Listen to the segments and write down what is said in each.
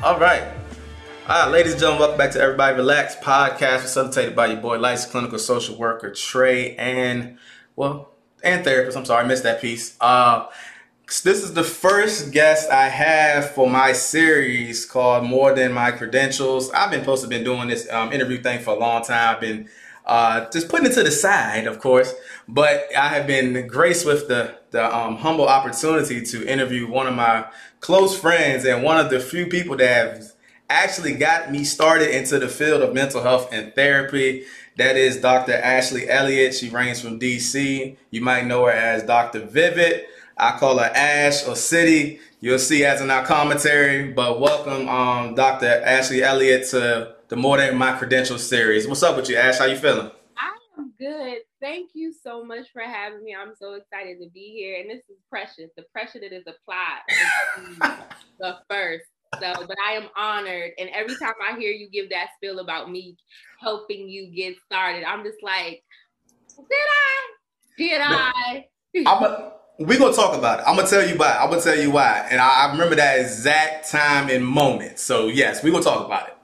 All right. All right, ladies and gentlemen, welcome back to Everybody Relax podcast, facilitated by your boy, licensed clinical social worker Trey, and well, and therapist. I'm sorry, I missed that piece. Uh, this is the first guest I have for my series called More Than My Credentials. I've been supposed to been doing this um, interview thing for a long time. I've been uh, just putting it to the side, of course, but I have been graced with the the um, humble opportunity to interview one of my close friends and one of the few people that have actually got me started into the field of mental health and therapy. That is Dr. Ashley Elliott. She reigns from DC. You might know her as Dr. Vivid. I call her Ash or City. You'll see as in our commentary. But welcome, um, Dr. Ashley Elliott, to the More Than My Credentials series. What's up with you, Ash? How you feeling? I am good. Thank you so much for having me. I'm so excited to be here. And this is precious. The pressure that is applied the first. So, but I am honored. And every time I hear you give that spiel about me helping you get started, I'm just like, did I? Did I? I'm a, we gonna talk about it. I'm gonna tell you why. I'm gonna tell you why. And I, I remember that exact time and moment. So yes, we're gonna talk about it.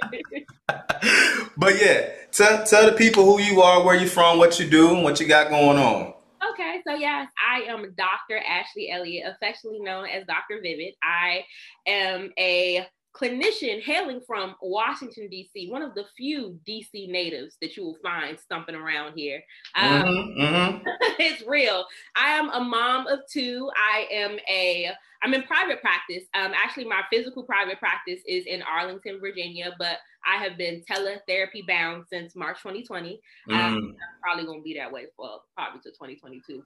but yeah, tell tell the people who you are, where you're from, what you do, and what you got going on. Okay, so yes, I am Dr. Ashley Elliott, affectionately known as Dr. Vivid. I am a clinician hailing from Washington, D.C., one of the few D.C. natives that you will find stumping around here. Um, mm-hmm, mm-hmm. it's real. I am a mom of two. I am a I'm in private practice. Um, actually, my physical private practice is in Arlington, Virginia, but I have been teletherapy bound since March 2020. Um, mm. I'm probably gonna be that way for probably to 2022.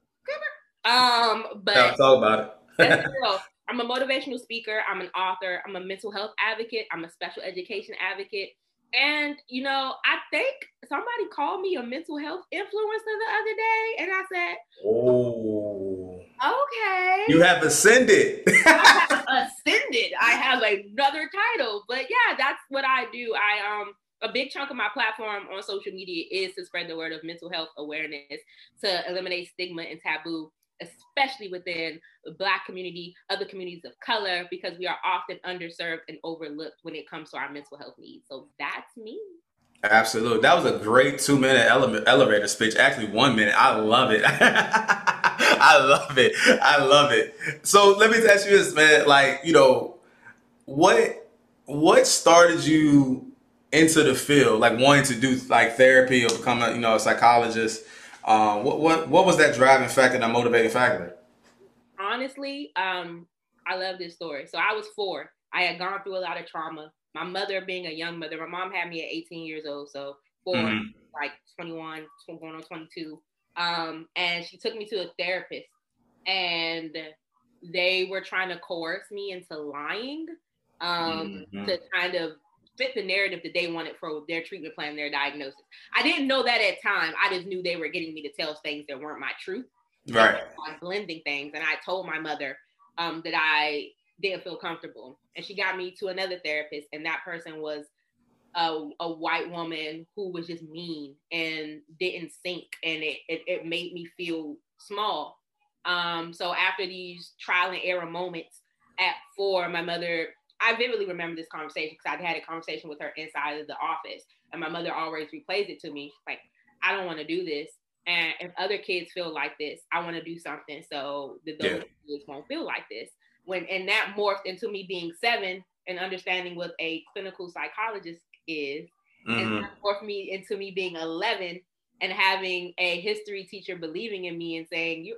Um, but talk about it. I'm a motivational speaker. I'm an author. I'm a mental health advocate. I'm a special education advocate. And you know, I think somebody called me a mental health influencer the other day, and I said, "Oh, okay." You have ascended. I have ascended. I have another title, but yeah, that's what I do. I um a big chunk of my platform on social media is to spread the word of mental health awareness, to eliminate stigma and taboo especially within the Black community, other communities of color, because we are often underserved and overlooked when it comes to our mental health needs. So that's me. Absolutely. That was a great two minute ele- elevator speech. Actually, one minute. I love it. I love it. I love it. So let me ask you this, man. Like, you know, what what started you into the field, like wanting to do like therapy or become a you know a psychologist? Um, what what what was that driving factor, that motivating factor? Honestly, um, I love this story. So I was four. I had gone through a lot of trauma. My mother, being a young mother, my mom had me at 18 years old, so 4 mm-hmm. like 21, going on 22. Um, and she took me to a therapist, and they were trying to coerce me into lying um, mm-hmm. to kind of fit the narrative that they wanted for their treatment plan, their diagnosis. I didn't know that at time. I just knew they were getting me to tell things that weren't my truth. Right. blending things. And I told my mother um, that I didn't feel comfortable. And she got me to another therapist, and that person was a, a white woman who was just mean and didn't sink. and it, it, it made me feel small. Um, so after these trial and error moments at four, my mother I vividly remember this conversation because I'd had a conversation with her inside of the office, and my mother always replays it to me. She's like, I don't want to do this. And if other kids feel like this, I want to do something so that those yeah. kids won't feel like this. When and that morphed into me being seven and understanding what a clinical psychologist is, mm-hmm. and that morphed me into me being eleven and having a history teacher believing in me and saying, "You,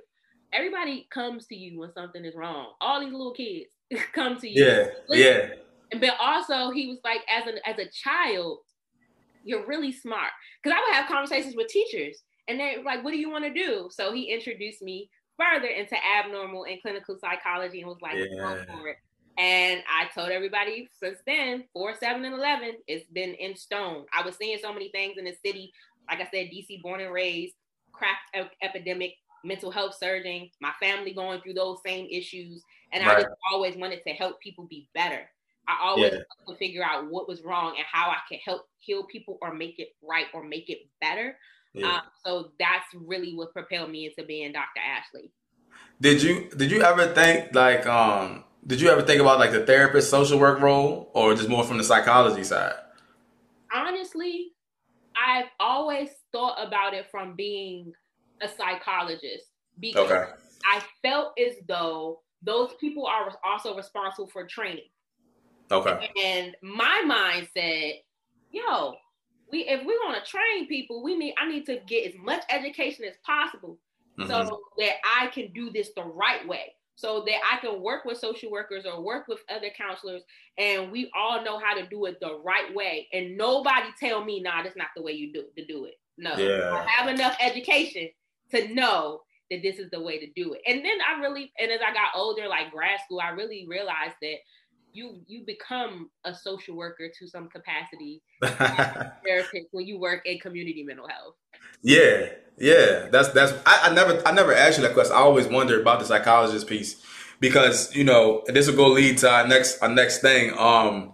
everybody comes to you when something is wrong. All these little kids, come to you. Yeah, yeah. But also, he was like, as a as a child, you're really smart. Because I would have conversations with teachers, and they're like, "What do you want to do?" So he introduced me further into abnormal and clinical psychology, and was like, yeah. "Go for it." And I told everybody since then, four, seven, and eleven, it's been in stone. I was seeing so many things in the city. Like I said, DC born and raised, crack epidemic, mental health surging, my family going through those same issues. And right. I just always wanted to help people be better. I always yeah. to figure out what was wrong and how I could help heal people or make it right or make it better. Yeah. Um, so that's really what propelled me into being Dr. Ashley. Did you did you ever think like um did you ever think about like the therapist social work role or just more from the psychology side? Honestly, I've always thought about it from being a psychologist because okay. I felt as though those people are also responsible for training. Okay. And my mind said, yo, we if we want to train people, we need I need to get as much education as possible mm-hmm. so that I can do this the right way. So that I can work with social workers or work with other counselors and we all know how to do it the right way. And nobody tell me, nah, that's not the way you do to do it. No. Yeah. I have enough education to know that this is the way to do it. And then I really, and as I got older, like grad school, I really realized that you you become a social worker to some capacity therapist when you work in community mental health. Yeah, yeah. That's that's I, I never I never asked you that question. I always wonder about the psychologist piece because, you know, this will go lead to our next our next thing. Um,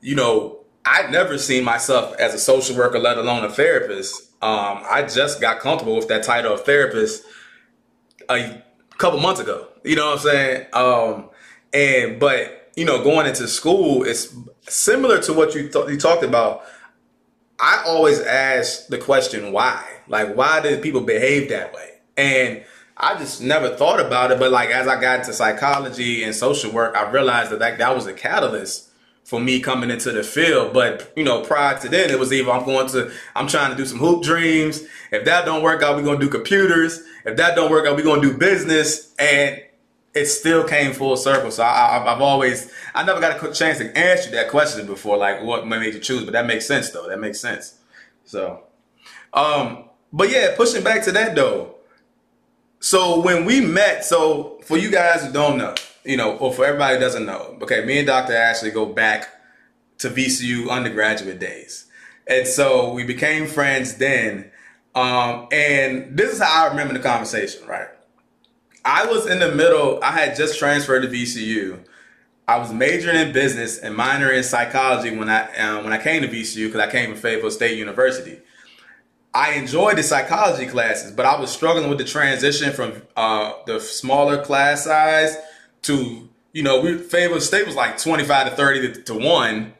you know, I'd never seen myself as a social worker, let alone a therapist. Um, I just got comfortable with that title of therapist a couple months ago. You know what I'm saying? Um, and but you know, going into school, it's similar to what you th- you talked about. I always ask the question why, like why did people behave that way, and I just never thought about it. But like as I got into psychology and social work, I realized that that, that was a catalyst for me coming into the field. But you know, prior to then, it was either I'm going to I'm trying to do some hoop dreams. If that don't work out, we're gonna do computers. If that don't work out, we're gonna do business. And it still came full circle. So I, have always I never got a chance to answer that question before, like what made you choose. But that makes sense though. That makes sense. So, um, but yeah, pushing back to that though. So when we met, so for you guys who don't know you know, or for everybody doesn't know, okay, me and Dr. Ashley go back to VCU undergraduate days. And so we became friends then. Um, and this is how I remember the conversation, right? I was in the middle, I had just transferred to VCU. I was majoring in business and minoring in psychology when I um, when I came to VCU because I came from Fayetteville State University. I enjoyed the psychology classes, but I was struggling with the transition from uh, the smaller class size to you know we Fayetteville State was like twenty five to thirty to, to one,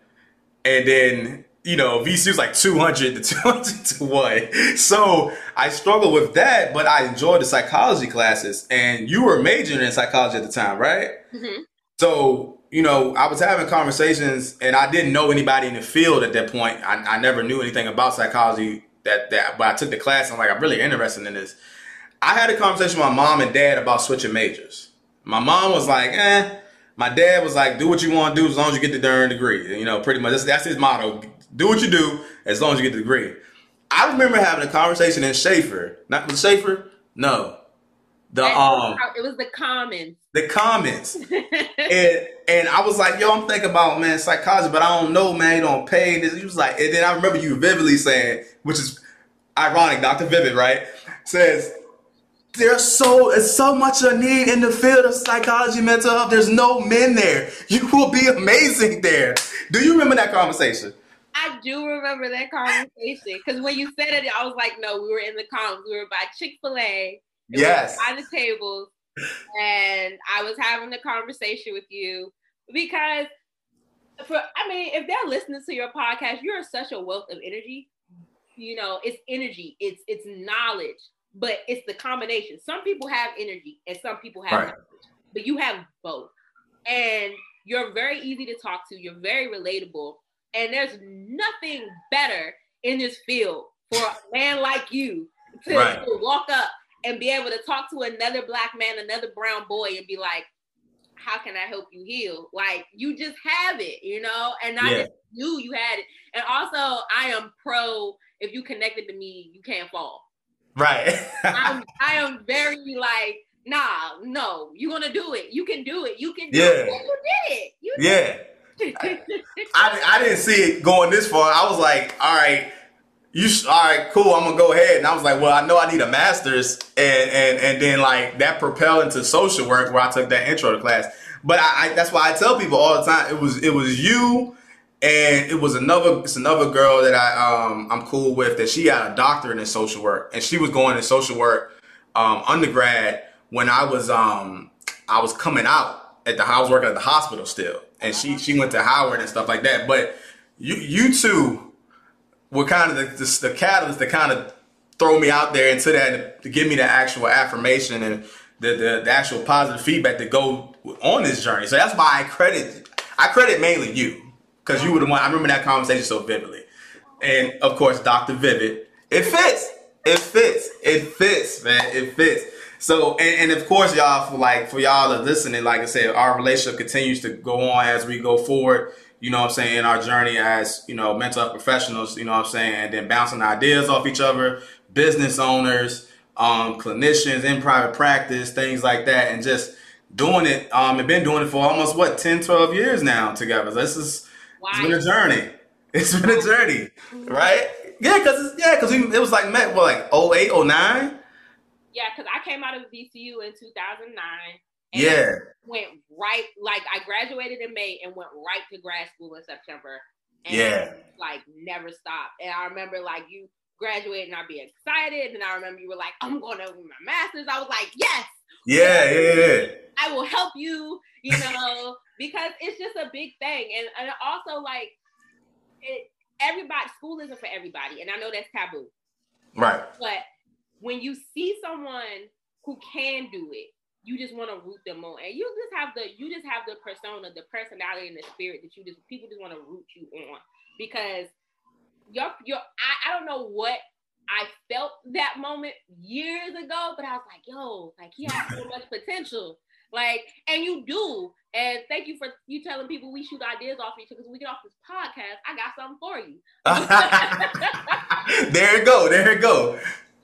and then you know VCU was like two hundred to two hundred to one. So I struggled with that, but I enjoyed the psychology classes. And you were majoring in psychology at the time, right? Mm-hmm. So you know, I was having conversations, and I didn't know anybody in the field at that point. I, I never knew anything about psychology. That that, but I took the class. And I'm like, I'm really interested in this. I had a conversation with my mom and dad about switching majors. My mom was like, eh. My dad was like, do what you want to do as long as you get the darn degree. You know, pretty much that's, that's his motto. Do what you do as long as you get the degree. I remember having a conversation in Shafer. Not with Shafer? No. The um it was the Commons. The Commons. and and I was like, yo, I'm thinking about man psychology, but I don't know, man, you don't pay this. He was like, and then I remember you vividly saying, which is ironic, Dr. Vivid, right? Says there's so it's so much a need in the field of psychology, mental health. There's no men there. You will be amazing there. Do you remember that conversation? I do remember that conversation because when you said it, I was like, no, we were in the comms. We were by Chick Fil A. Yes. We the tables, and I was having a conversation with you because, for I mean, if they're listening to your podcast, you're such a wealth of energy. You know, it's energy. It's it's knowledge but it's the combination. Some people have energy and some people have right. but you have both. And you're very easy to talk to, you're very relatable, and there's nothing better in this field for a man like you to, right. to walk up and be able to talk to another black man, another brown boy, and be like, how can I help you heal? Like you just have it, you know, and I yeah. just you, you had it. And also, I am pro. If you connected to me, you can't fall. Right. I'm, I am very like, nah, no, you're gonna do it. You can do it. You can do yeah. it. You did it. You did yeah. It. I, I didn't see it going this far. I was like, all right, you all right, cool. I'm gonna go ahead. And I was like, well, I know I need a master's, and and and then like that propelled into social work where I took that intro to class. But I, I that's why I tell people all the time. It was it was you and it was another it's another girl that I um I'm cool with that she had a doctorate in social work and she was going to social work um undergrad when I was um I was coming out at the I was working at the hospital still, and she she went to Howard and stuff like that. But you you two were kind of the, the, the catalyst to kind of throw me out there into that to give me the actual affirmation and the, the, the actual positive feedback to go on this journey. So that's why I credit I credit mainly you because you were the one. I remember that conversation so vividly, and of course, Doctor Vivid. It fits. It fits. It fits, man. It fits. So, and, and, of course, y'all, for like for y'all to listening, like I said, our relationship continues to go on as we go forward. You know what I'm saying? In our journey as you know mental health professionals. You know what I'm saying? And then bouncing ideas off each other, business owners, um, clinicians in private practice, things like that, and just doing it. Um, and been doing it for almost what 10, 12 years now together. This is wow. it's been a journey. It's been a journey, right? Yeah, cause yeah, cause it was like met what like 08, 09? Yeah, because I came out of VCU in 2009. yeah. Went right, like I graduated in May and went right to grad school in September. And yeah. Like never stopped. And I remember like you graduated and I'd be excited. And I remember you were like, I'm going over my master's. I was like, yes. Yeah, yeah, yeah. I will help you, you know, because it's just a big thing. And, and also like it, everybody, school isn't for everybody. And I know that's taboo. Right. But when you see someone who can do it, you just want to root them on, and you just have the you just have the persona, the personality, and the spirit that you just people just want to root you on because your your I, I don't know what I felt that moment years ago, but I was like, yo, like he has so much potential. Like, and you do. And thank you for you telling people we shoot ideas off each other because we get off this podcast. I got something for you. there it go. There it go.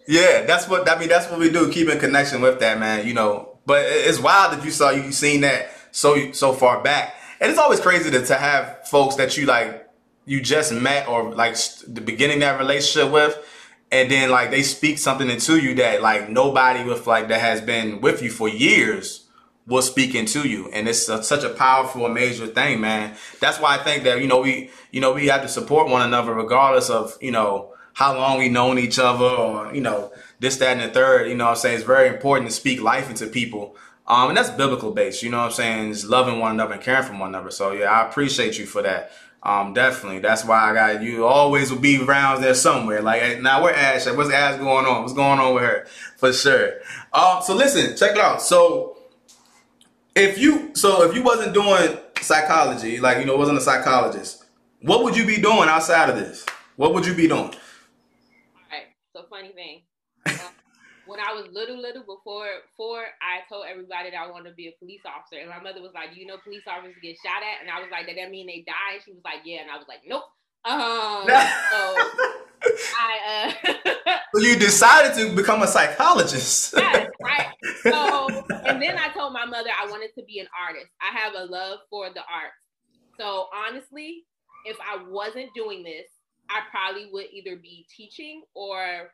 Yeah, that's what I mean. That's what we do. Keep in connection with that, man. You know, but it's wild that you saw you seen that so so far back, and it's always crazy to, to have folks that you like you just met or like the beginning that relationship with, and then like they speak something into you that like nobody with like that has been with you for years will speaking to you and it's a, such a powerful major thing man that's why i think that you know we you know we have to support one another regardless of you know how long we known each other or, you know, this, that, and the third. You know I'm saying? It's very important to speak life into people. Um, and that's biblical based, you know what I'm saying? It's loving one another and caring for one another. So yeah, I appreciate you for that. Um, definitely. That's why I got you always will be around there somewhere. Like now where Ash at? What's Ash going on? What's going on with her? For sure. Um, so listen, check it out. So if you so if you wasn't doing psychology, like you know, wasn't a psychologist, what would you be doing outside of this? What would you be doing? All right. So funny thing. Uh, when I was little, little before, before I told everybody that I wanted to be a police officer, and my mother was like, "You know, police officers get shot at," and I was like, "Does that mean they die?" And she was like, "Yeah," and I was like, "Nope." Um, so I. Uh, so you decided to become a psychologist. yes, right. So, and then I told my mother I wanted to be an artist. I have a love for the arts. So honestly, if I wasn't doing this, I probably would either be teaching or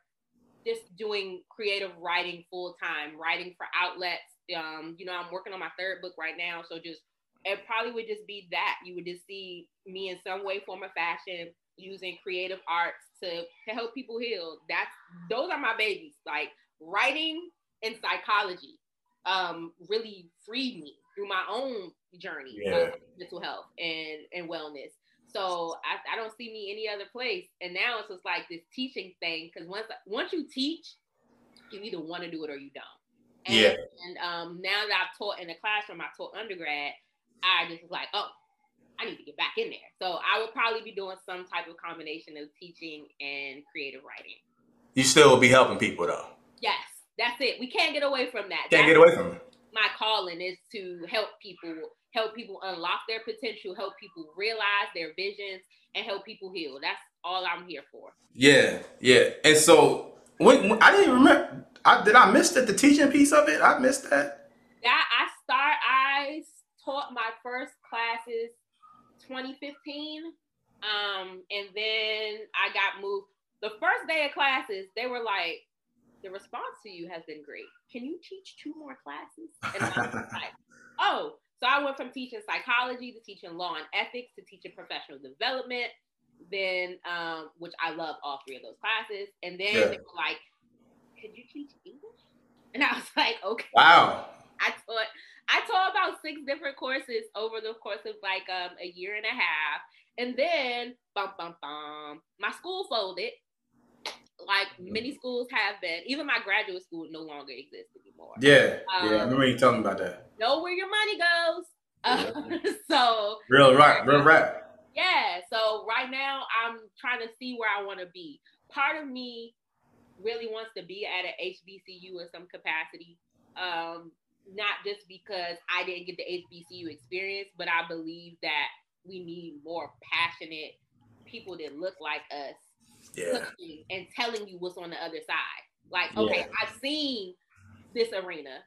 just doing creative writing full time, writing for outlets. Um, you know, I'm working on my third book right now, so just it probably would just be that you would just see me in some way, form, or fashion using creative arts to to help people heal. That's those are my babies. Like writing and psychology um, really freed me through my own journey yeah. of mental health and and wellness. So I, I don't see me any other place. And now it's just like this teaching thing because once once you teach, you either want to do it or you don't. And, yeah. And um, now that I've taught in the classroom, I taught undergrad. I just was like, oh, I need to get back in there. So I would probably be doing some type of combination of teaching and creative writing. You still will be helping people though. Yes, that's it. We can't get away from that. Can't that's get away from it. My calling is to help people help people unlock their potential, help people realize their visions, and help people heal. That's all I'm here for. Yeah, yeah. And so when, when I didn't remember, I, did I miss that the teaching piece of it? I missed that. That I start. I taught my first classes 2015, um, and then I got moved. The first day of classes, they were like, "The response to you has been great. Can you teach two more classes?" And I was like, "Oh." So I went from teaching psychology to teaching law and ethics to teaching professional development. Then, um, which I love all three of those classes. And then yeah. they were like, "Could you teach English?" And I was like, "Okay." Wow. I taught I taught about six different courses over the course of like um, a year and a half. And then, bum, bum, bum, my school folded. Like mm-hmm. many schools have been, even my graduate school no longer exists anymore. Yeah, um, yeah. I remember you telling about that. Know where your money goes. Uh, so real right, real rap. Yeah. So right now, I'm trying to see where I want to be. Part of me really wants to be at an HBCU in some capacity. Um, not just because I didn't get the HBCU experience, but I believe that we need more passionate people that look like us yeah. and telling you what's on the other side. Like, okay, yeah. I've seen this arena.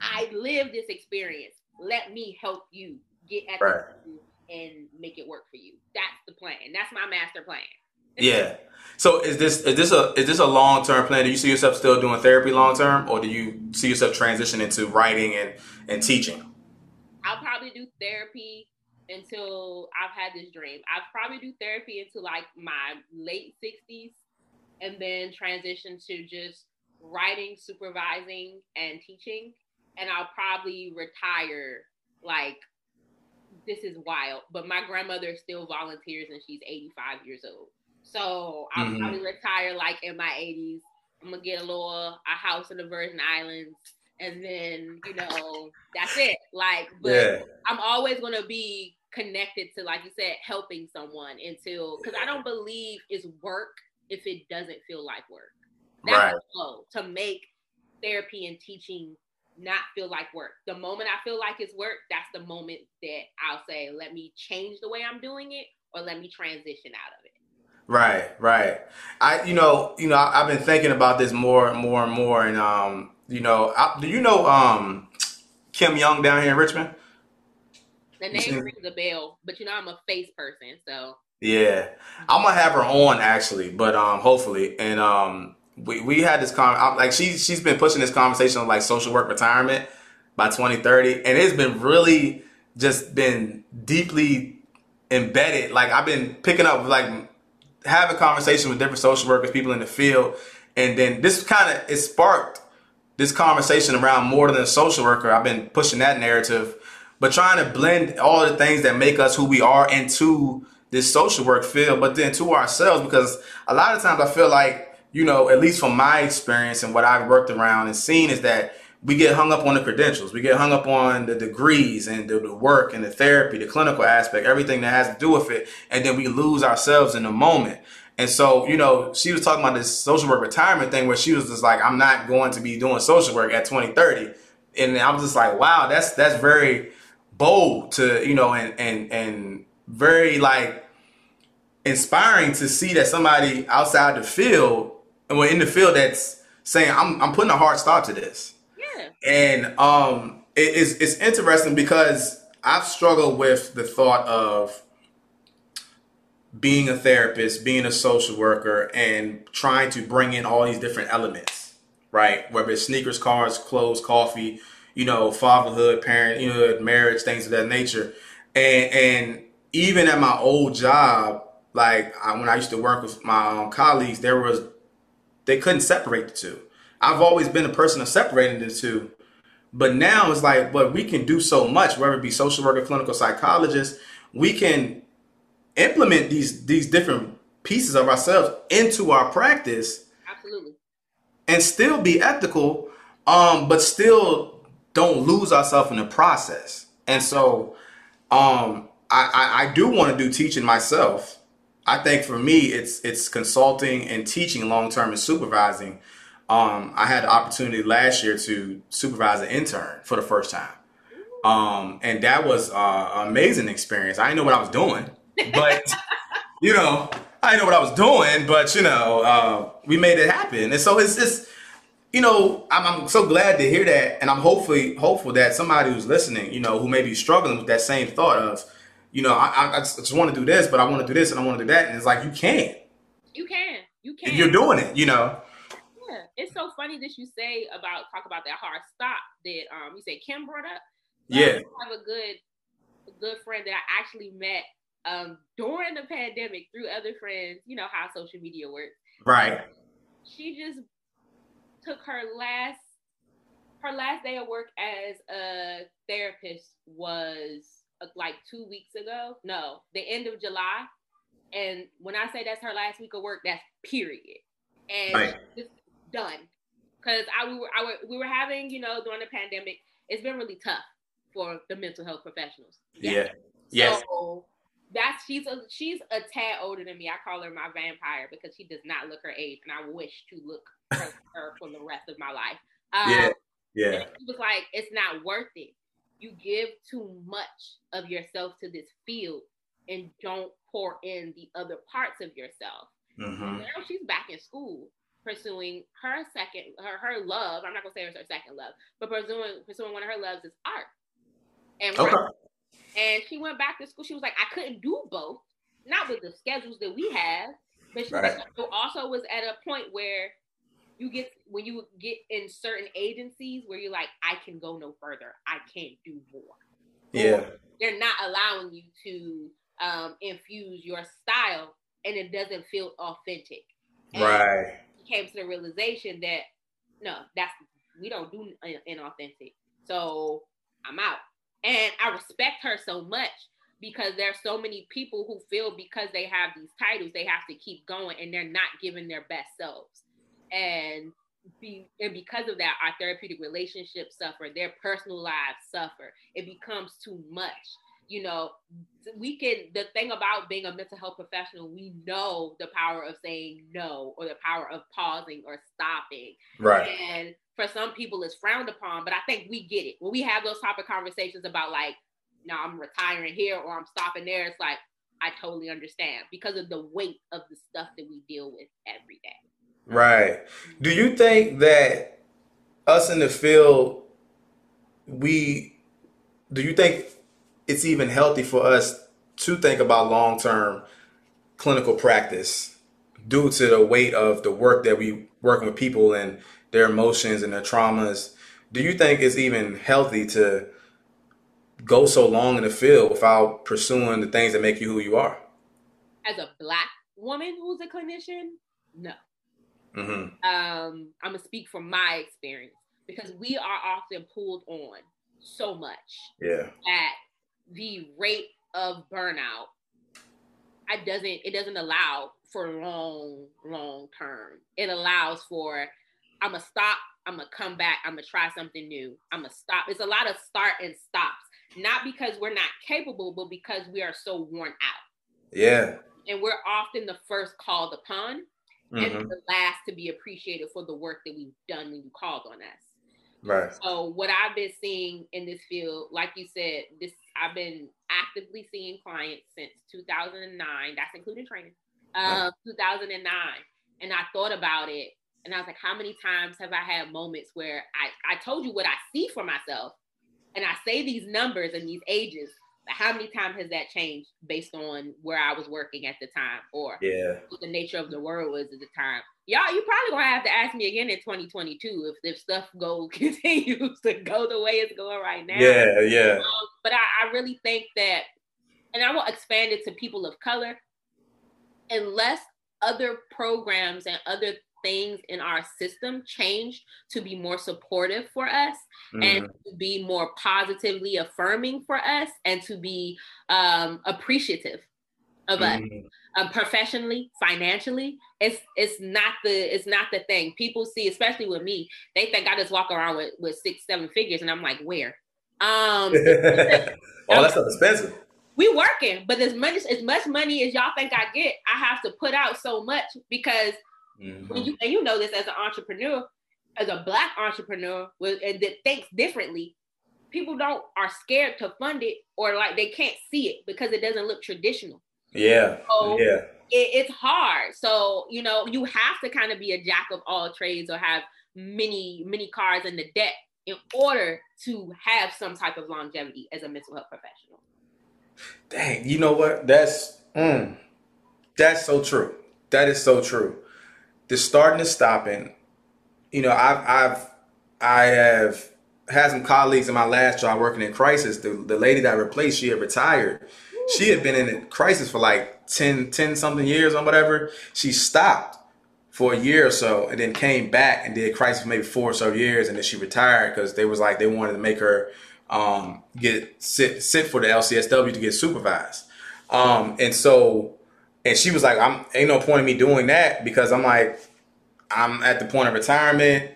I lived this experience. Let me help you get at right. and make it work for you. That's the plan. That's my master plan. Yeah. So is this is this a is this a long term plan? Do you see yourself still doing therapy long term, or do you see yourself transition into writing and and teaching? I'll probably do therapy until I've had this dream. I'll probably do therapy until like my late 60s and then transition to just writing, supervising, and teaching. And I'll probably retire like this is wild, but my grandmother still volunteers and she's 85 years old. So I'll mm-hmm. probably retire like in my 80s. I'm gonna get a little a house in the Virgin Islands and then you know that's it like but yeah. i'm always going to be connected to, like you said, helping someone until because I don't believe it's work if it doesn't feel like work. That's right. goal to make therapy and teaching not feel like work. The moment I feel like it's work, that's the moment that I'll say, let me change the way I'm doing it or let me transition out of it. Right, right. I, you know, you know, I've been thinking about this more and more and more, and um, you know, I, do you know um, Kim Young down here in Richmond? The name rings a bell, but you know I'm a face person, so yeah, I'm gonna have her on actually, but um, hopefully, and um, we we had this con like she she's been pushing this conversation of like social work retirement by 2030, and it's been really just been deeply embedded. Like I've been picking up like having conversation with different social workers, people in the field, and then this kind of it sparked this conversation around more than a social worker. I've been pushing that narrative but trying to blend all the things that make us who we are into this social work field, but then to ourselves, because a lot of times I feel like, you know, at least from my experience and what I've worked around and seen is that we get hung up on the credentials. We get hung up on the degrees and the, the, work and the therapy, the clinical aspect, everything that has to do with it. And then we lose ourselves in the moment. And so, you know, she was talking about this social work retirement thing where she was just like, I'm not going to be doing social work at 2030. And I was just like, wow, that's, that's very, bold to you know and and and very like inspiring to see that somebody outside the field and well in the field that's saying I'm I'm putting a hard stop to this. Yeah. And um it is it's interesting because I've struggled with the thought of being a therapist, being a social worker, and trying to bring in all these different elements, right? Whether it's sneakers, cars, clothes, coffee, you know, fatherhood, parenthood, marriage, things of that nature. And and even at my old job, like I, when I used to work with my um, colleagues, there was they couldn't separate the two. I've always been a person of separating the two, but now it's like, but we can do so much, whether it be social worker, clinical psychologist, we can implement these these different pieces of ourselves into our practice. Absolutely. And still be ethical, um, but still don't lose ourselves in the process. And so um, I, I, I do want to do teaching myself. I think for me, it's it's consulting and teaching long term and supervising. Um, I had the opportunity last year to supervise an intern for the first time, um, and that was uh, an amazing experience. I didn't know what I was doing, but you know, I didn't know what I was doing, but you know, uh, we made it happen. And so it's just you know, I'm, I'm, so glad to hear that, and I'm hopefully hopeful that somebody who's listening, you know, who may be struggling with that same thought of, you know, I, I just want to do this, but I want to do this and I want to do that, and it's like you can. You can. You can. If you're doing it, you know. It's so funny that you say about talk about that hard stop that um you say Kim brought up. Yeah. I have a good a good friend that I actually met um during the pandemic through other friends. You know how social media works. Right. She just took her last her last day of work as a therapist was uh, like two weeks ago. No, the end of July. And when I say that's her last week of work, that's period. And Right. just done. Cause I we were I were, we were having you know during the pandemic, it's been really tough for the mental health professionals. Yeah. Yes. So that's she's a she's a tad older than me. I call her my vampire because she does not look her age, and I wish to look her, her for the rest of my life. Um, Yeah. Yeah. She was like, it's not worth it. You give too much of yourself to this field and don't pour in the other parts of yourself. hmm Now she's back in school pursuing her second her her love. I'm not gonna say it's her second love, but pursuing pursuing one of her loves is art. And Okay. And she went back to school. She was like, I couldn't do both, not with the schedules that we have. But she Right. also was at a point where you get when you get in certain agencies where you're like, I can go no further. I can't do more. Yeah. They're not allowing you to um, infuse your style, and it doesn't feel authentic. And Right. Came to the realization that no, that's we don't do in- inauthentic. So I'm out, and I respect her so much because there's so many people who feel because they have these titles they have to keep going and they're not giving their best selves. And be and because of that our therapeutic relationships suffer their personal lives suffer. It becomes too much you know we can the thing about being a mental health professional we know the power of saying no or the power of pausing or stopping Right. and for some people it's frowned upon but i think we get it when we have those type of conversations about like no i'm retiring here or i'm stopping there it's like i totally understand because of the weight of the stuff that we deal with every day Right. Do you think that us in the field, we, do you think it's even healthy for us to think about long term clinical practice due to the weight of the work that we working with people and their emotions and their traumas? Do you think it's even healthy to go so long in the field without pursuing the things that make you who you are? as a black woman who's a clinician no hmm um i'm gonna speak from my experience because we are often pulled on so much Yeah. at the rate of burnout it doesn't it doesn't allow for long long term. It allows for i'm gonna stop i'm gonna come back i'm gonna try something new. I'm gonna stop. It's a lot of start and stops. Not because we're not capable but because we are so worn out. Yeah. and we're often the first called upon hmm and the last to be appreciated for the work that we've done when you called on us Right. so what I've been seeing in this field, like you said, this I've been actively seeing clients since 2009. That's including training. Uh, 2009, and I thought about it, and I was like, how many times have I had moments where I I told you what I see for myself, and I say these numbers and these ages, how many times has that changed based on where I was working at the time or Yeah. what the nature of the world was at the time. Y'all, you probably gonna have to ask me again in 2022 if, if stuff go continues to go the way it's going right now. Yeah. Yeah. Um, but I, I really think that, and I will expand it to people of color, unless other programs and other things in our system changed to be more supportive for us and Mhm. to be more positively affirming for us and to be um, appreciative of us Mhm. um, professionally, financially, it's it's not the it's not the thing. People see, especially with me, they think I just walk around with, with six, seven figures, and I'm like, where? Um, oh, that's expensive. we working, but as much as much money as y'all think I get, I have to put out so much because Mhm. when you and you know this as an entrepreneur, as a black entrepreneur with and that thinks differently, people don't are scared to fund it or like they can't see it because it doesn't look traditional. Yeah. So- Yeah. it, it's hard. So, you know, you have to kind of be a jack of all trades or have many, many cards in the deck in order to have some type of longevity as a mental health professional. Dang, you know what? That's mm, that's so true. That is so true. The starting and stopping. You know, I've I've I have had some colleagues in my last job working in crisis. The the lady that I replaced, she had retired. She had been in crisis for like 10, 10 something years or whatever. She stopped for a year or so, and then came back and did crisis for maybe four or so years, and then she retired because they was like they wanted to make her um, get sit sit for the LCSW to get supervised. Um, and so, and she was like, "I'm ain't no point in me doing that because I'm like, I'm at the point of retirement.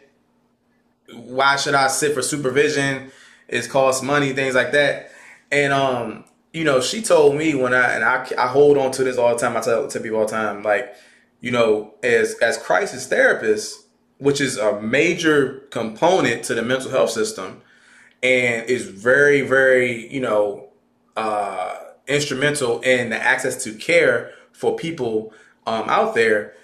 Why should I sit for supervision? It costs money, things like that." And um, you know, she told me when I and I, I hold on to this all the time. I tell, tell people all the time, like, you know, as as crisis therapists, which is a major component to the mental health system, and is very, very, you know, uh, instrumental in the access to care for people um, out there.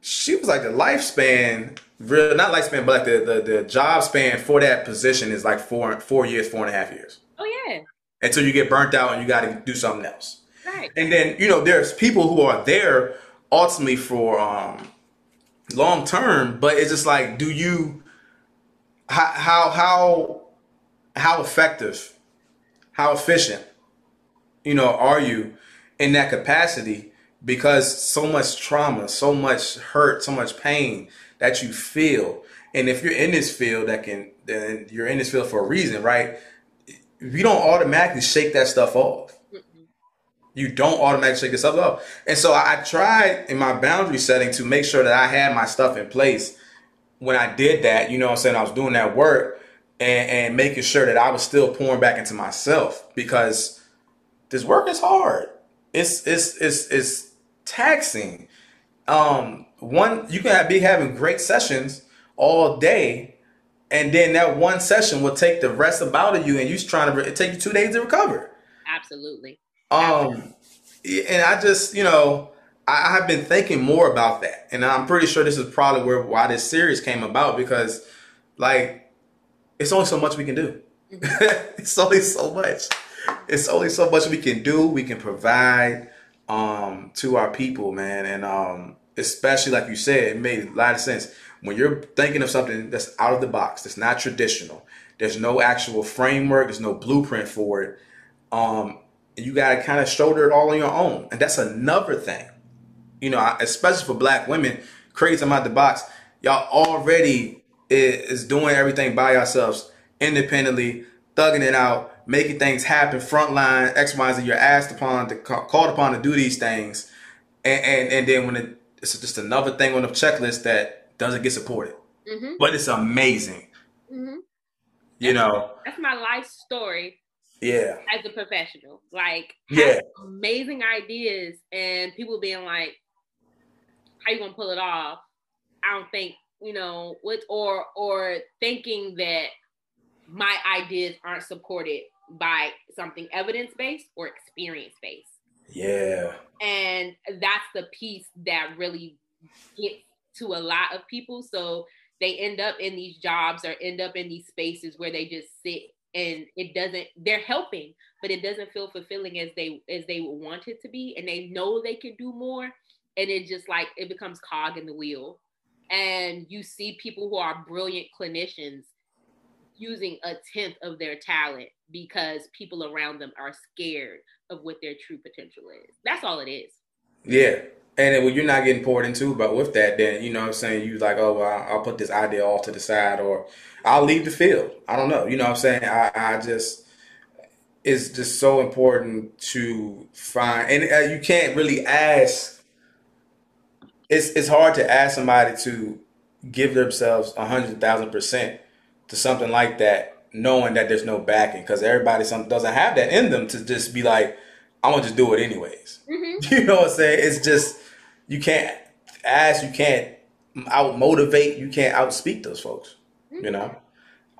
She was like the lifespan, real not lifespan, but like the, the the job span for that position is like four four years, four and a half years. Oh yeah. Until you get burnt out and you got to do something else. Right. And then you know there's people who are there ultimately for um, long term, but it's just like, do you how how how how effective, how efficient, you know, are you in that capacity? Because so much trauma, so much hurt, so much pain that you feel, and if you're in this field, that can then you're in this field for a reason, right? You don't automatically shake that stuff off mm-hmm. you don't automatically shake yourself up. And so I tried in my boundary setting to make sure that I had my stuff in place when I did that. You know I'm saying? I was doing that work and, and making sure that I was still pouring back into myself because this work is hard. It's it's it's it's taxing. Um, one you can be having great sessions all day, and then that one session will take the rest about of you, and you're trying to take you two days to recover. Absolutely. Um, and I just, you know, I have been thinking more about that, and I'm pretty sure this is probably where why this series came about because, like, it's only so much we can do. it's only so much. It's only so much we can do. We can provide um, to our people, man, and um, especially like you said, it made a lot of sense when you're thinking of something that's out of the box, that's not traditional. There's no actual framework. There's no blueprint for it. Um, and you got to kind of shoulder it all on your own. And that's another thing, you know, especially for black women, them out the box. Y'all already is doing everything by yourselves independently, thugging it out, making things happen, frontline, X, Y, Z. You're asked upon to called upon to do these things, and and, and then when it, it's just another thing on the checklist that doesn't get supported, mm-hmm. but it's amazing. Mm-hmm. You know, that's my life story yeah. As a professional. Like yeah. amazing ideas and people being like, How you gonna pull it off? I don't think, you know, what or or thinking that my ideas aren't supported by something evidence based or experience based. Yeah. And that's the piece that really gets to a lot of people. So they end up in these jobs or end up in these spaces where they just sit and it doesn't they're helping but it doesn't feel fulfilling as they as they want it to be and they know they can do more and it just like it becomes cog in the wheel and you see people who are brilliant clinicians using a tenth of their talent because people around them are scared of what their true potential is that's all it is yeah and when you're not getting poured into, but with that, then you know what I'm saying you like, oh, well, I'll put this idea off to the side, or I'll leave the field. I don't know. You know what I'm saying? I, I just it's just so important to find, and uh, you can't really ask. It's it's hard to ask somebody to give themselves a hundred thousand percent to something like that, knowing that there's no backing, because everybody some doesn't have that in them to just be like, I'm gonna just do it anyways. Mm-hmm. You know what I'm saying? It's just you can't ask, you can't out motivate, you can't outspeak those folks. Mm-hmm. You know,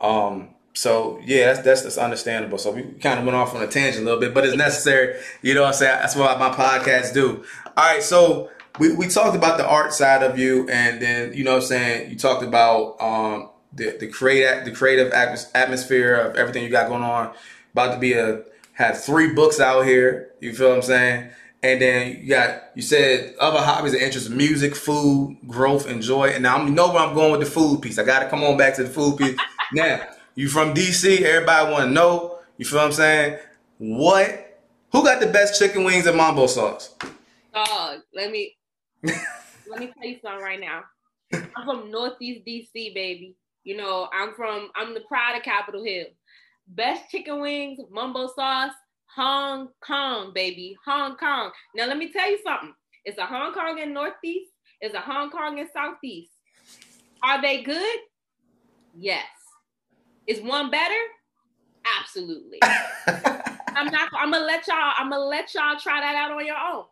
um, so yeah, that's, that's that's understandable. So we kind of went off on a tangent a little bit, but it's necessary. You know what I'm saying? That's what my podcasts do. All right, so we, we talked about the art side of you, and then you know what I'm saying. You talked about um, the the create the creative atmosphere of everything you got going on. About to be a have three books out here. You feel what I'm saying? And then you got you said other hobbies and interests: music, food, growth, and joy. And now I know where I'm going with the food piece. I got to come on back to the food piece. now you from DC? Everybody want to know. You feel what I'm saying? What? Who got the best chicken wings and mambo sauce? Dog, let me let me tell you something right now. I'm from Northeast DC, baby. You know, I'm from I'm the pride of Capitol Hill. Best chicken wings, mumbo sauce, Hong Kong, baby. Hong Kong. Now let me tell you something. It's a Hong Kong in Northeast, it's a Hong Kong in Southeast. Are they good? Yes. Is one better? Absolutely. I'm not I'm gonna let y'all, I'm gonna let y'all try that out on your own.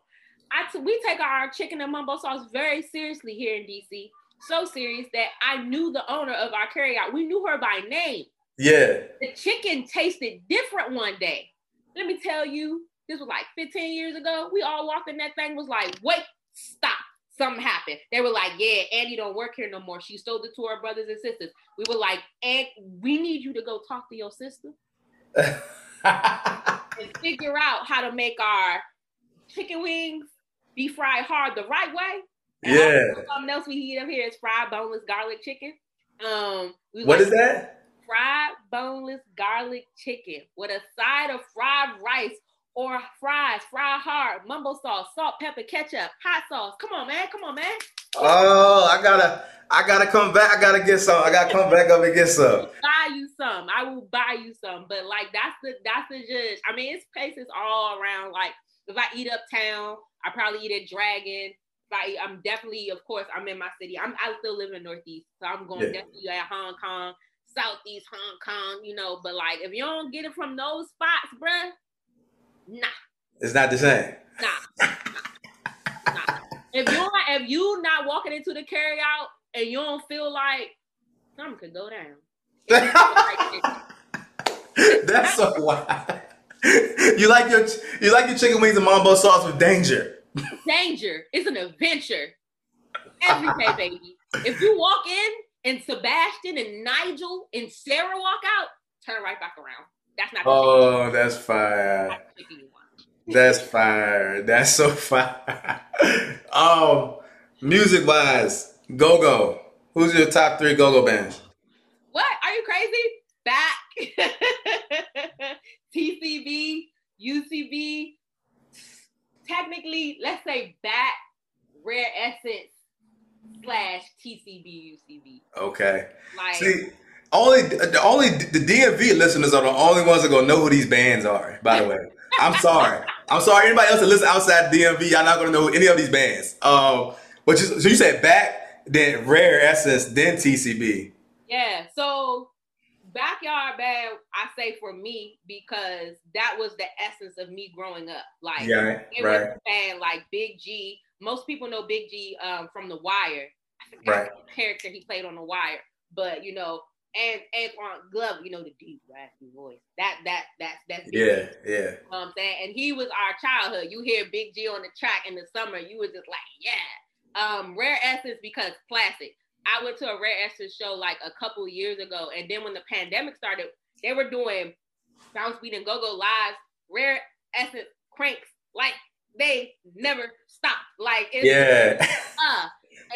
I t- we take our chicken and mumbo sauce very seriously here in DC. So serious that I knew the owner of our carryout. We knew her by name. Yeah. The chicken tasted different one day. Let me tell you, this was like 15 years ago. We all walked in that thing, was like, wait, stop. Something happened. They were like, yeah, Andy don't work here no more. She stole it to her brothers and sisters. We were like, and we need you to go talk to your sister and figure out how to make our chicken wings be fried hard the right way. And Yeah. Something else we eat up here is fried boneless garlic chicken. Um, What is that? fried boneless garlic chicken with a side of fried rice or fries, fried hard, mumbo sauce, salt, pepper, ketchup, hot sauce. Come on, man. Come on, man. Oh, I gotta, I gotta come back. I gotta get some. I gotta come back up and get some. Buy you some. I will buy you some. But like that's the that's the judge. I mean, it's places all around. Like if I eat uptown, I probably eat at Dragon. Eat, I'm definitely, of course, I'm in my city. I'm I still live in Northeast, so I'm going Yeah. definitely at Hong Kong, Southeast Hong Kong. You know, but like if you don't get it from those spots, bruh, nah. It's not the same. Nah. nah. If you not if you not walking into the carry out and you don't feel like something could go down. That's so wild. You like your you like your chicken wings and mambo sauce with danger. Danger. It's an adventure. Every day, baby. If you walk in and Sebastian and Nigel and Sarah walk out, turn right back around. That's not Oh, that's fire. that's the chicken you want. That's fire. That's so fire. oh, music wise, go go. Who's your top three go go bands? What? Are you crazy? Back. TCB, UCB. Technically, let's say back, Rare Essence slash TCB, UCB. Okay. Like, See, only the only the DMV listeners are the only ones that gonna know who these bands are. By the way, I'm sorry. I'm sorry. Anybody else that listens outside DMV, y'all not gonna know any of these bands. Um, but you, so you said back, then Rare Essence, then TCB. yeah. So, Backyard Band, I say for me, because that was the essence of me growing up. Like, Yeah, it right. was fan like Big G. Most people know Big G um, from The Wire. Right. character he played on The Wire, but you know, and Anwan Glover, you know, the deep raspy voice. That that that's that's G. Yeah, yeah. You know what I'm saying? And he was our childhood. You hear Big G on the track in the summer, you was just like, yeah. Um, Rare Essence because classic. I went to a Rare Essence show like a couple years ago, and then when the pandemic started, they were doing Bounce Beat and Go Go lives. Rare Essence cranks like they never stopped. Like it's Yeah. uh.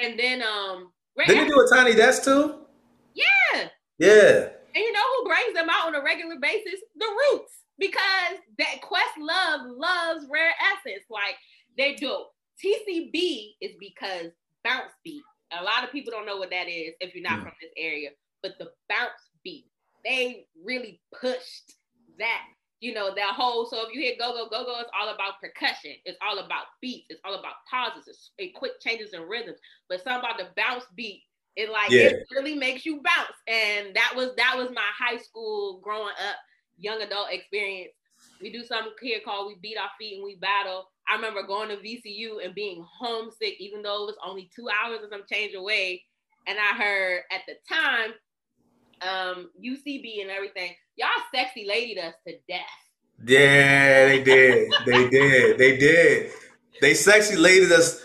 And then um, Rare Essence, you do a Tiny Desk too? yeah. Yeah. And you know who brings them out on a regular basis? The Roots, because that Questlove loves Rare Essence. Like they do. TCB is because bounce beat. A lot of people don't know what that is if you're not Mm. from this area, but the bounce beat, they really pushed that. You know, that whole, so if you hear go, go, go, go, it's all about percussion. It's all about beats. It's all about pauses. It's, it quick changes in rhythms. But something about the bounce beat, it like Yeah. it really makes you bounce. And that was that was my high school growing up, young adult experience. We do something here called we beat our feet and we battle. I remember going to VCU and being homesick, even though it was only two hours or some change away. And I heard at the time, um, UCB and everything, y'all sexy ladied us to death. Yeah, they did. They did. They did. They sexy ladied us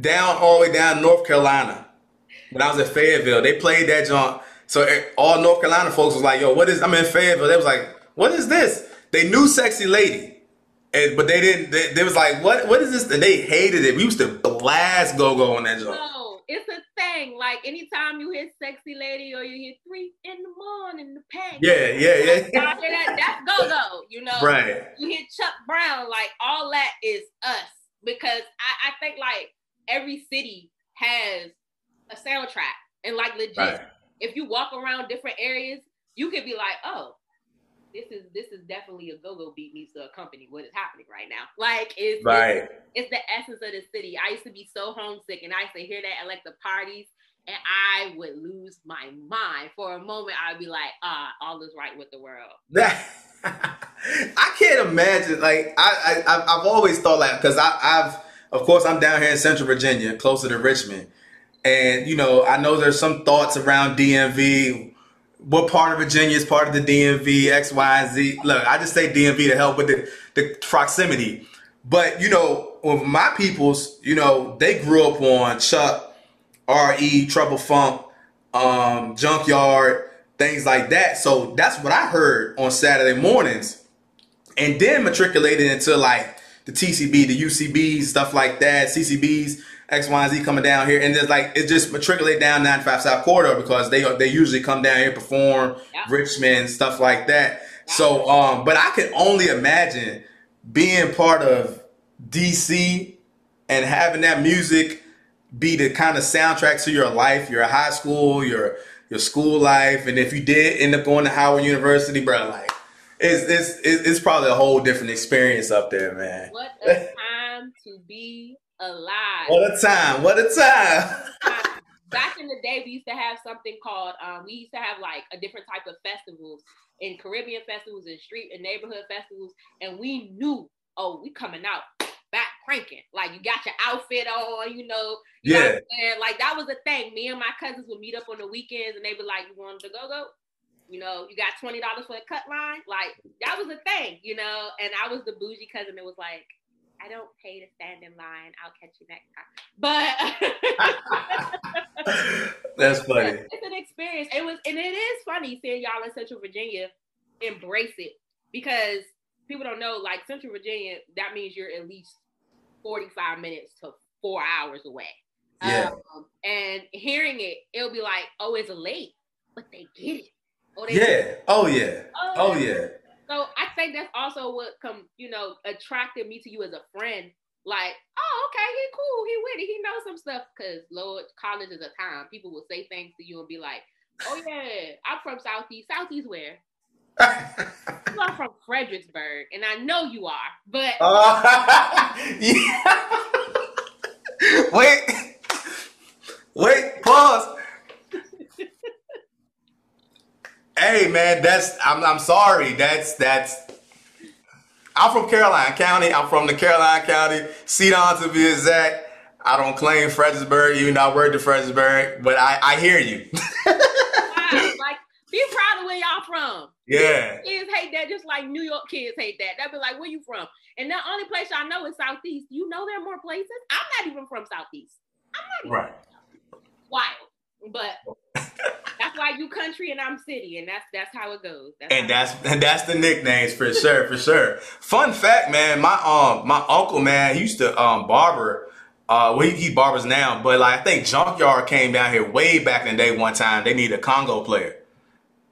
down all the way down North Carolina. When I was at Fayetteville, they played that junk. So eh, all North Carolina folks was like, "Yo, what is?" I'm in Fayetteville. They was like, "What is this?" They knew "Sexy Lady," and, but they didn't. They, they was like, "What? What is this?" And they hated it. We used to blast go go on that junk. No, it's a thing. Like anytime you hear sexy lady or you hear three in the morning, the pack. Yeah, yeah, yeah. That? That's go go. You know, right. you hear Chuck Brown, like all that is us because I, I think like every city has a soundtrack and like legit. Right. If you walk around different areas, you could be like, oh, this is this is definitely a go-go beat needs to accompany what is happening right now. Like it's right. It's, it's, the essence of the city. I used to be so homesick and I used to hear that at like the parties and I would lose my mind. For a moment, I'd be like, ah, all is right with the world. I can't imagine. Like I, I I've always thought like because I, I've of course I'm down here in Central Virginia, closer to Richmond, and you know I know there's some thoughts around DMV what part of Virginia is part of the DMV, X, Y, Z. Look, I just say DMV to help with the, the proximity. But, you know, with my peoples, you know, they grew up on Chuck, R.E., Trouble Funk, um, Junkyard, things like that. So that's what I heard on Saturday mornings. And then matriculated into like the TCB, the UCBs, stuff like that, CCBs. X, Y, and Z coming down here, and there's like it just matriculate down 95 South Corridor because they they usually come down here perform yep. Richmond stuff like that. Yep. So, um, but I can only imagine being part of DC and having that music be the kind of soundtrack to your life, your high school, your your school life, and if you did end up going to Howard University, bro, like it's it's it's probably a whole different experience up there, man. What a time to be alive. What a time! What a time! Back in the day, we used to have something called. Um, we used to have like a different type of festivals in Caribbean festivals and street and neighborhood festivals, and we knew, oh, we coming out back cranking. Like you got your outfit on, you know. You yeah. Like that was a thing. Me and my cousins would meet up on the weekends, and they would like, "You want to go go?" You know, you got twenty dollars for a cut line. Like that was a thing, you know. And I was the bougie cousin. It was like, I don't pay to stand in line. I'll catch you next time. But that's funny. It's an experience. It was, and it is funny seeing y'all in Central Virginia embrace it because people don't know. Like Central Virginia, that means you're at least forty-five minutes to four hours away. Yeah. Um, and hearing it, it'll be like, oh, it's late, but they get it. Oh, yeah. Oh yeah. Oh, oh yeah. So I think that's also what come, you know, attracted me to you as a friend. Like, oh, okay, he cool, he with it, he knows some stuff. Cause Lord, college is a time. People will say things to you and be like, oh yeah, I'm from Southeast. Southeast where? I'm from Fredericksburg, and I know you are, but uh, wait, wait, pause. Hey man, that's I'm I'm sorry. That's that's I'm from Caroline County. I'm from the Caroline County. Cedarn to be exact. I don't claim Fredericksburg, even though I worked in Fredericksburg, but I, I hear you. like, be proud of where y'all from. Yeah. Kids hate that just like New York kids hate that. They'll be like, where you from? And the only place I know is Southeast. You know there are more places? I'm not even from Southeast. I'm not even right. wild. But that's why you country and I'm city, and that's that's how it goes. That's and that's and that's the nicknames for sure, for sure. Fun fact, man, my um my uncle man he used to um barber. Uh, well, he, he barbers now, but like I think Junkyard came down here way back in the day. One time they needed a conga player,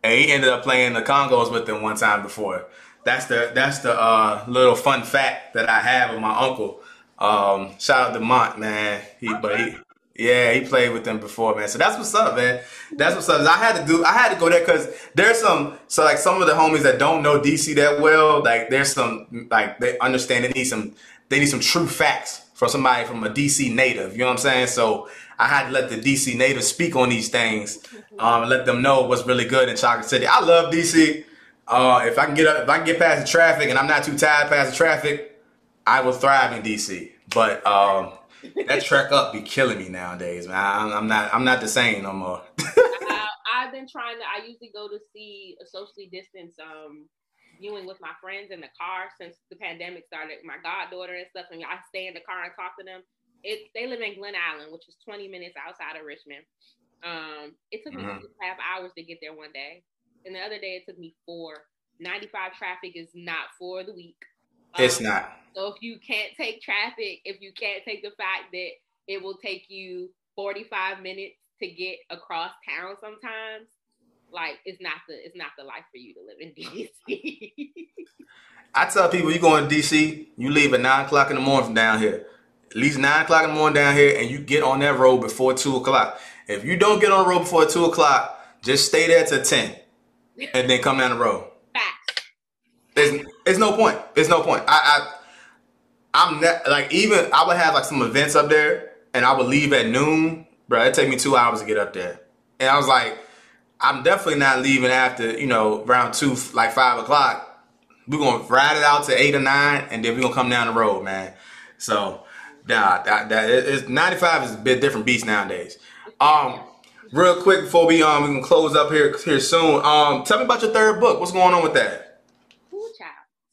and he ended up playing the congas with them one time before. That's the that's the uh, little fun fact that I have of my uncle. Um, shout out to Mont, man. He okay. but he yeah, he played with them before, man. So that's what's up, man. That's what's up. I had to do. I had to go there because there's some. So like some of the homies that don't know DC that well, like there's some like they understand they need some. They need some true facts from somebody from a DC native. You know what I'm saying? So I had to let the DC native speak on these things, um, let them know what's really good in Chocolate City. I love DC. Uh, if I can get up, if I can get past the traffic, and I'm not too tired past the traffic, I will thrive in DC. But um, that trek up be killing me nowadays, man. I'm, I'm not I'm not the same no more. I, I've been trying to. I usually go to see a socially distanced um viewing with my friends in the car since the pandemic started. My goddaughter and stuff, and I stay in the car and talk to them. It they live in Glen Allen, which is 20 minutes outside of Richmond. Um, it took me mm-hmm. half hours to get there one day, and the other day it took me four. 95 traffic is not for the week. It's um, not. So if you can't take traffic, if you can't take the fact that it will take you 45 minutes to get across town sometimes, like it's not the it's not the life for you to live in DC. I tell people you go in DC, you leave at nine o'clock in the morning from down here. at least nine o'clock in the morning down here, and you get on that road before two o'clock. If you don't get on the road before two o'clock, just stay there till ten, and then come down the road. Facts. There's, there's no point. It's no point. I, I I'm not like even I would have like some events up there, and I would leave at noon, bro. It take me two hours to get up there, and I was like, I'm definitely not leaving after you know around two, like five o'clock. We're gonna ride it out to eight or nine, and then we're gonna come down the road, man. So, nah, that, that it's 95 is a bit different beast nowadays. Um, real quick before we um we can close up here here soon. Um, tell me about your third book. What's going on with that?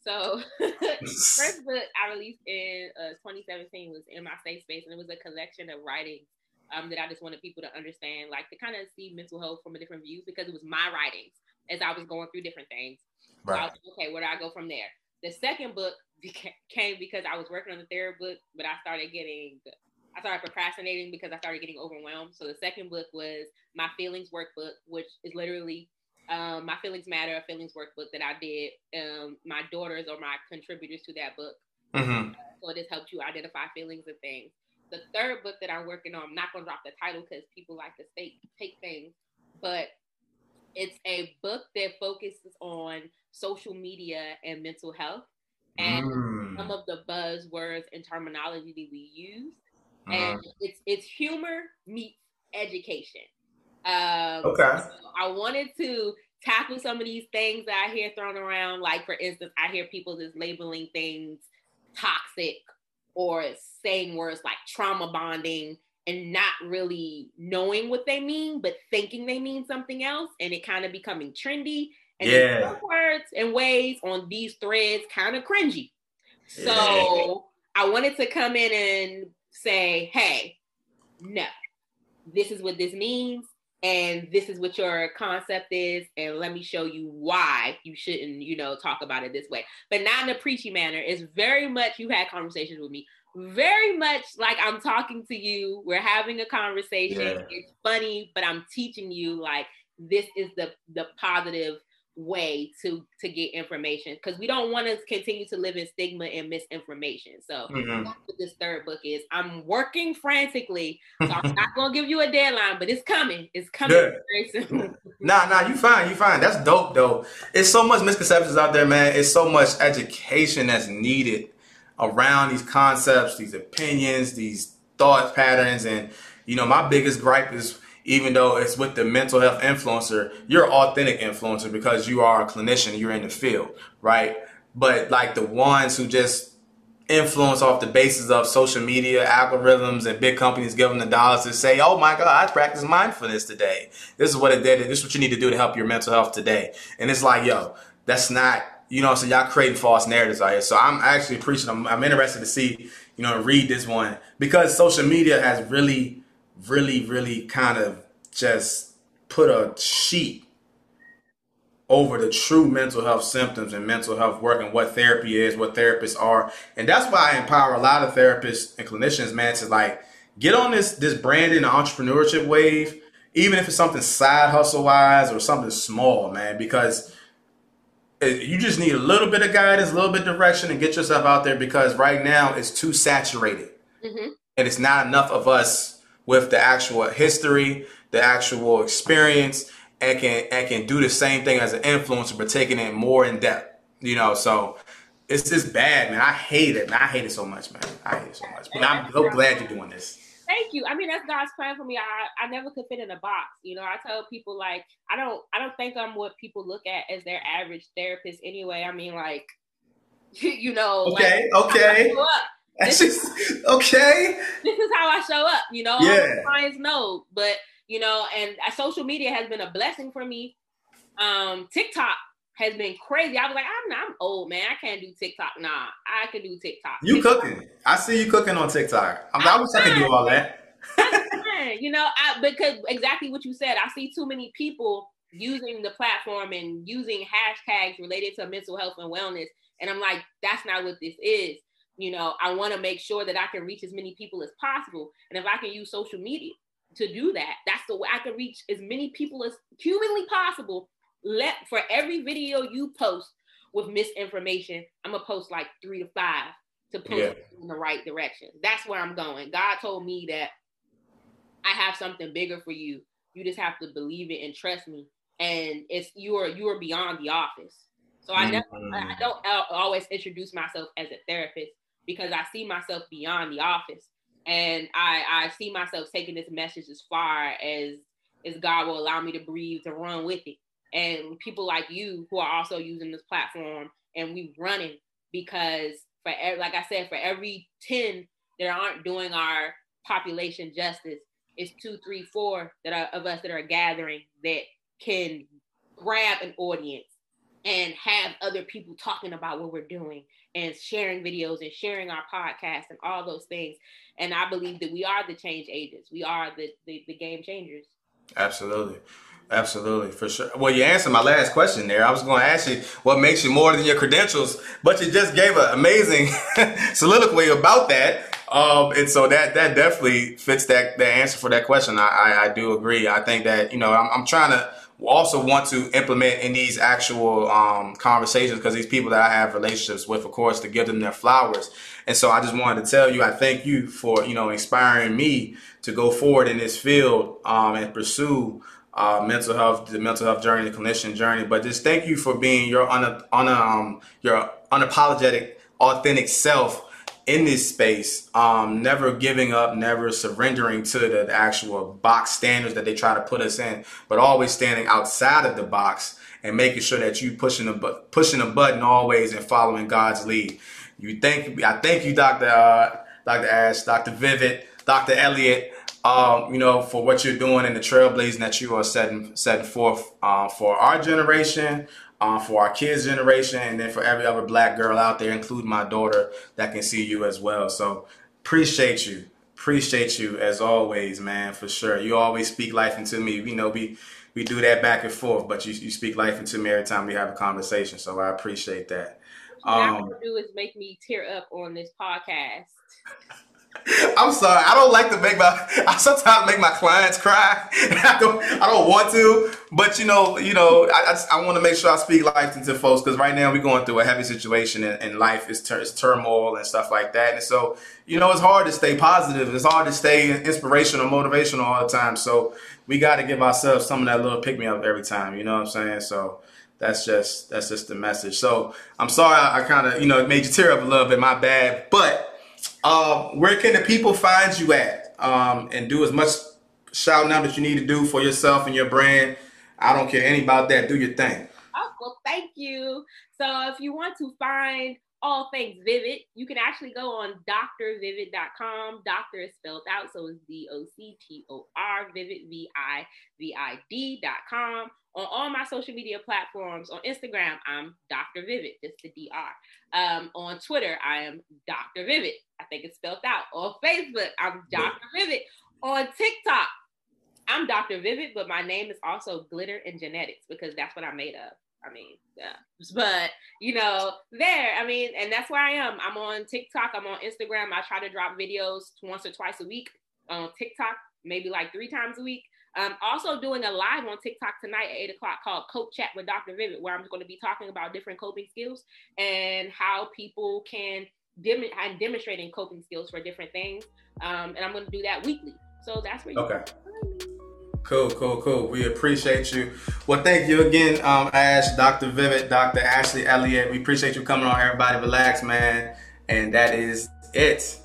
So first book I released in uh, 2017 was in my safe space, and it was a collection of writings um, that I just wanted people to understand, like to kind of see mental health from a different view because it was my writings as I was going through different things. Right. So was, okay, where do I go from there? The second book came because I was working on the third book, but I started getting I started procrastinating because I started getting overwhelmed. So the second book was my feelings workbook, which is literally um, my feelings matter, a feelings workbook that I did. Um, my daughters are my contributors to that book. Mm-hmm. so it just helps you identify feelings and things. The third book that I'm working on, I'm not going to drop the title because people like to state, take things, but it's a book that focuses on social media and mental health and mm. some of the buzzwords and terminology that we use uh-huh. and it's it's humor meets education. Um, okay. So I wanted to tackle some of these things that I hear thrown around. Like for instance, I hear people just labeling things toxic or saying words like trauma bonding and not really knowing what they mean, but thinking they mean something else, and it kind of becoming trendy. And yeah. words and ways on these threads kind of cringy. So yeah. I wanted to come in and say, hey, no, this is what this means, and this is what your concept is, and let me show you why you shouldn't, you know, talk about it this way. But not in a preachy manner. It's very much you had conversations with me. Very much like I'm talking to you. We're having a conversation. Yeah. It's funny, but I'm teaching you like this is the the positive way to to get information because we don't want to continue to live in stigma and misinformation. So mm-hmm. that's what this third book is. I'm working frantically, so I'm not gonna give you a deadline, but it's coming. It's coming Good. very soon. nah, nah, you fine, you fine. That's dope though. It's so much misconceptions out there, man. It's so much education that's needed around these concepts, these opinions, these thought patterns, and you know, my biggest gripe is even though it's with the mental health influencer, you're authentic influencer because you are a clinician, you're in the field, right? But like the ones who just influence off the basis of social media algorithms and big companies giving the dollars to say, oh my God, I practiced mindfulness today. This is what it did. This is what you need to do to help your mental health today. And it's like, yo, that's not, you know, so y'all creating false narratives out here. So I'm actually preaching. I'm, I'm interested to see, you know, read this one because social media has really really, really kind of just put a sheet over the true mental health symptoms and mental health work and what therapy is, what therapists are. And that's why I empower a lot of therapists and clinicians, man, to like get on this this branding and entrepreneurship wave, even if it's something side hustle wise or something small, man, because you just need a little bit of guidance, a little bit of direction and get yourself out there because right now it's too saturated. Mm-hmm. And it's not enough of us with the actual history, the actual experience, and can and can do the same thing as an influencer, but taking it more in depth. You know, so it's just bad, man. I hate it, man. I hate it so much, man. I hate it so much. But I'm so glad you're doing this. Thank you. I mean, that's God's plan for me. I, I never could fit in a box. You know, I tell people like I don't I don't think I'm what people look at as their average therapist anyway. I mean, like you know, okay, like, okay. That's just okay. This is how I show up, you know. Yeah. clients know, but you know, and uh, social media has been a blessing for me. Um, TikTok has been crazy. I was like, I'm I'm old man. I can't do TikTok. Nah, I can do TikTok. You cooking? I see you cooking on TikTok. I'm, I wish I could do all that. you know, I because exactly what you said. I see too many people using the platform and using hashtags related to mental health and wellness, and I'm like, that's not what this is you know, I want to make sure that I can reach as many people as possible. And if I can use social media to do that, that's the way I can reach as many people as humanly possible. Let for every video you post with misinformation, I'm gonna post like three to five to push yeah. in the right direction. That's where I'm going. God told me that I have something bigger for you. You just have to believe it and trust me. And it's you are you are beyond the office. So I never mm-hmm. I don't always introduce myself as a therapist because I see myself beyond the office. And I, I see myself taking this message as far as as God will allow me to breathe to run with it. And people like you who are also using this platform and we running because for like I said, for every 10 that aren't doing our population justice, it's two, three, four that are of us that are gathering that can grab an audience and have other people talking about what we're doing and sharing videos and sharing our podcast and all those things. And I believe that we are the change agents. We are the, the, the game changers. Absolutely. Absolutely, for sure. Well, you answered my last question there. I was going to ask you what makes you more than your credentials, but you just gave an amazing soliloquy about that. Um, and so that that definitely fits that the answer for that question. I, I, I do agree. I think that you know I'm, I'm trying to also want to implement in these actual um, conversations because these people that I have relationships with, of course, to give them their flowers. And so I just wanted to tell you, I thank you for you know inspiring me to go forward in this field um, and pursue uh, mental health, the mental health journey, the clinician journey. But just thank you for being your un, un um, your unapologetic, authentic self in this space, um, never giving up, never surrendering to the, the, actual box standards that they try to put us in, but always standing outside of the box and making sure that you pushing the pushing the button always and following God's lead. You thank I thank you, Doctor uh, Doctor Ash, Doctor Vivid, Doctor Elliott. Um, you know, for what you're doing and the trailblazing that you are setting setting forth uh, for our generation, um, for our kids' generation, and then for every other black girl out there, including my daughter, that can see you as well. So appreciate you. Appreciate you as always, man, for sure. You always speak life into me. You know, we we do that back and forth, but you, you speak life into me every time we have a conversation. So I appreciate that. What um, you do is make me tear up on this podcast. I'm sorry. I don't like to make my. I sometimes make my clients cry. I don't. I don't want to, but you know, you know, I I, I want to make sure I speak life into folks because right now we're going through a heavy situation and, and life is, tur- is turmoil and stuff like that. And so, you know, it's hard to stay positive. It's hard to stay inspirational, motivational all the time. So we got to give ourselves some of that little pick me up every time. You know what I'm saying? So that's just that's just the message. So I'm sorry I, I kind of you know made you tear up a little bit. My bad, but um, where can the people find you at? Um, and do as much shouting out that you need to do for yourself and your brand. I don't care any about that. Do your thing. Oh, well, thank you. So if you want to find all things Vivid, you can actually go on drvivid.com. Doctor is spelled out, so it's D O C T O R, Vivid, V I V I D.com. On all my social media platforms, on Instagram, I'm Dr. Vivid, just the DR. Um, on Twitter, I am Dr. Vivid. I think it's spelled out. On Facebook, I'm Dr. Vivid. On TikTok, I'm Dr. Vivid, but my name is also Glitter and Genetics because that's what I'm made of. I mean, yeah. But you know, there, I mean, and that's where I am. I'm on TikTok, I'm on Instagram. I try to drop videos once or twice a week on TikTok, maybe like three times a week. I'm also doing a live on TikTok tonight at 8 o'clock called Cope Chat with Dr. Vivid, where I'm going to be talking about different coping skills and how people can dem- and demonstrating coping skills for different things. Um, and I'm going to do that weekly. So that's where you Okay. Cool, cool, cool. We appreciate you. Well, thank you again, um, Ash, Dr. Vivid, Dr. Ashley Elliott. We appreciate you coming on. Everybody relax, man. And that is it.